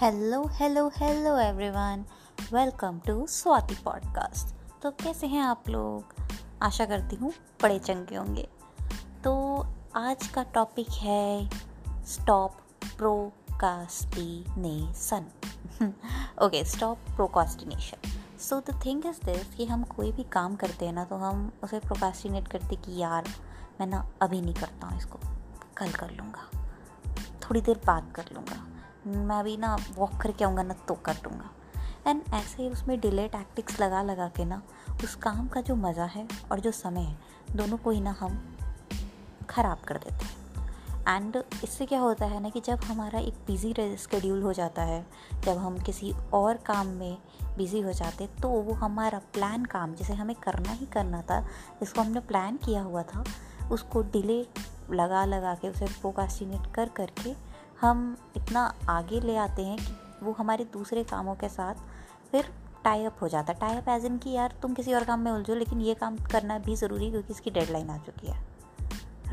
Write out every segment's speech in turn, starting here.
Hello hello hello everyone. Welcome to Swati podcast. तो कैसे हैं आप लोग? आशा करती हूँ बड़े चंगे होंगे। तो आज का टॉपिक है stop procrastination okay stop procrastination so the thing is this कि हम कोई भी काम करते हैं ना तो हम उसे प्रोकास्टिनेट करते कि यार, मैं ना अभी नहीं करता हूँ इसको। कल कर लूँगा। थोड़ी देर बाद कर लूँगा। मैं अभी ना वॉक करके आऊँगा, ना तो कर दूँगा। एंड ऐसे ही उसमें डिले टैक्टिक्स लगा लगा के ना, उस काम का जो मज़ा है और जो समय है, दोनों को ही ना हम ख़राब कर देते हैं। एंड इससे क्या होता है ना कि जब हमारा एक बिज़ी स्केड्यूल हो जाता है, जब हम किसी और काम में बिज़ी हो जाते तो वो हमारा प्लान काम, जिसे हमें करना ही करना था, जिसको हमने प्लान किया हुआ था, उसको डिले लगा लगा के उसे प्रोकास्टिनेट कर, करके हम इतना आगे ले आते हैं कि वो हमारे दूसरे कामों के साथ फिर टाई अप हो जाता। है टाई अप एज इन कि यार तुम किसी और काम में उलझो, लेकिन ये काम करना भी ज़रूरी क्योंकि इसकी डेडलाइन आ चुकी है।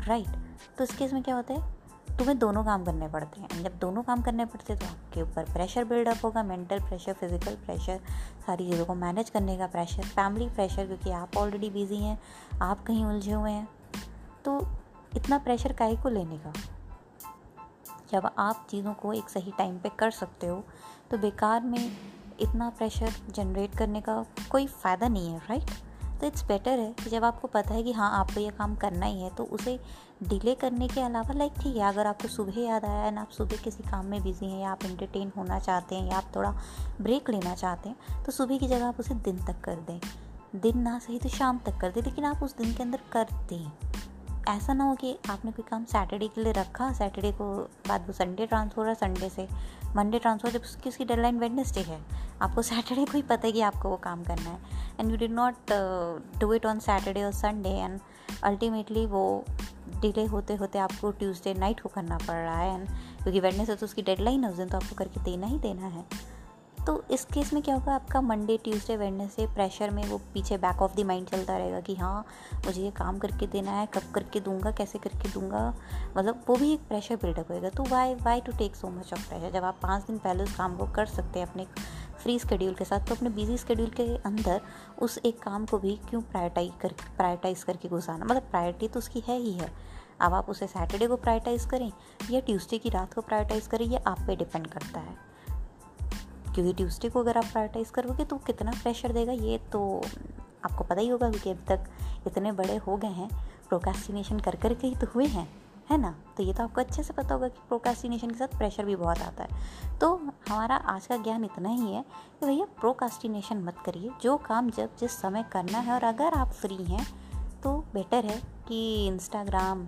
Right right. तो इस केस में क्या होता है? तुम्हें दोनों काम करने पड़ते हैं। जब दोनों काम करने पड़ते हैं तो आपके ऊपर प्रेशर बिल्डअप होगा। मेंटल प्रेशर फ़िज़िकल प्रेशर सारी चीज़ों को मैनेज करने का प्रेशर फैमिली प्रेशर क्योंकि आप ऑलरेडी बिज़ी हैं, आप कहीं उलझे हुए हैं। तो इतना प्रेशर काहे को लेने का? जब आप चीज़ों को एक सही टाइम पे कर सकते हो तो बेकार में इतना प्रेशर जनरेट करने का कोई फ़ायदा नहीं है राइट तो इट्स बेटर है कि जब आपको पता है कि हाँ आपको ये काम करना ही है तो उसे डिले करने के अलावा लाइक ठीक है, अगर आपको सुबह याद आया एंड आप सुबह किसी काम में बिज़ी हैं या आप इंटरटेन होना चाहते हैं या आप थोड़ा ब्रेक लेना चाहते हैं तो सुबह की जगह आप उसे दिन तक कर दें। दिन ना सही तो शाम तक कर दें, लेकिन आप उस दिन के अंदर कर दें ऐसा ना हो कि आपने कोई काम सैटरडे के लिए रखा सैटरडे को बाद वो संडे ट्रांसफ़र हो है संडे से मंडे ट्रांसफ़र जब उसकी उसकी डेडलाइन वेडनेसडे है, आपको सैटरडे को ही पता है कि आपको वो काम करना है। And you did not do it on Saturday और संडे एंड अल्टीमेटली वो डिले होते होते आपको ट्यूसडे नाइट को करना पड़ रहा है। एंड क्योंकि वेडनेसडे तो उसकी डेडलाइन है, उस दिन तो आपको करके देना ही देना है। तो इस केस में क्या होगा, आपका मंडे ट्यूसडे वेडनेसडे प्रेशर में वो पीछे बैक ऑफ़ द माइंड चलता रहेगा कि हाँ मुझे ये काम करके देना है, कब करके दूँगा, कैसे करके दूँगा। मतलब वो भी एक प्रेशर बिल्डअप होएगा। तो why why to take so much of pressure जब आप पाँच दिन पहले उस काम को कर सकते हैं अपने फ्री स्केड्यूल के साथ तो अपने बिज़ी स्केड्यूल के अंदर उस एक काम को भी क्यों प्रायोटाइज कर प्रायोटाइज करके घुसाना मतलब प्रायोरिटी तो उसकी है ही है। अब आप उसे सैटरडे को प्रायोटाइज करें या ट्यूसडे की रात को प्रायोटाइज करें, ये आप पे डिपेंड करता है। क्योंकि ट्यूसडे को अगर आप प्रायोरिटाइज़ करोगे तो कितना प्रेशर देगा, ये तो आपको पता ही होगा क्योंकि अभी तक इतने बड़े हो गए हैं प्रोकास्टिनेशन कर कर के ही तो हुए हैं, है ना? तो ये तो आपको अच्छे से पता होगा कि प्रोकास्टिनेशन के साथ प्रेशर भी बहुत आता है। तो हमारा आज का ज्ञान इतना ही है कि भैया प्रोकास्टिनेशन मत करिए, जो काम जब जिस समय करना है और अगर आप फ्री हैं तो बेटर है कि इंस्टाग्राम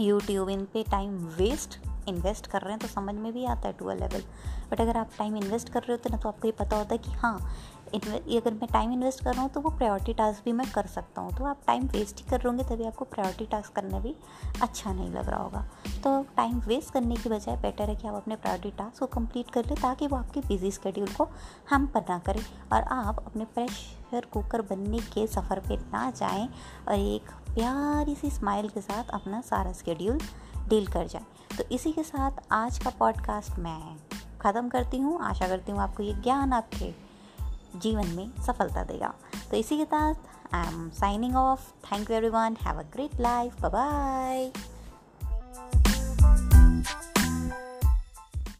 यूट्यूब इन पे टाइम वेस्ट इन्वेस्ट कर रहे हैं तो समझ में भी आता है टू अ लेवल बट अगर आप टाइम इन्वेस्ट कर रहे होते ना तो आपको ये पता होता है कि हाँ अगर मैं टाइम इन्वेस्ट कर रहा हूँ तो वो प्रायोरिटी टास्क भी मैं कर सकता हूँ. तो आप टाइम वेस्ट ही कर रहे होंगे, तभी आपको प्रायोरिटी टास्क करना भी अच्छा नहीं लग रहा होगा. तो टाइम वेस्ट करने की बजाय बेटर है कि आप अपने प्रायोरिटी टास्क को कंप्लीट कर लें, ताकि वो आपके बिज़ी स्केड्यूल को हम पर ना करें और आप अपने प्रेशर कुकर बनने के सफ़र पर ना जाएँ और एक प्यारी सी स्माइल के साथ अपना सारा स्केड्यूल डील कर जाए। तो इसी के साथ आज का पॉडकास्ट मैं ख़त्म करती हूँ। आशा करती हूँ आपको ये ज्ञान आपके जीवन में सफलता देगा। तो इसी के साथ I am signing off thank you everyone have a great life bye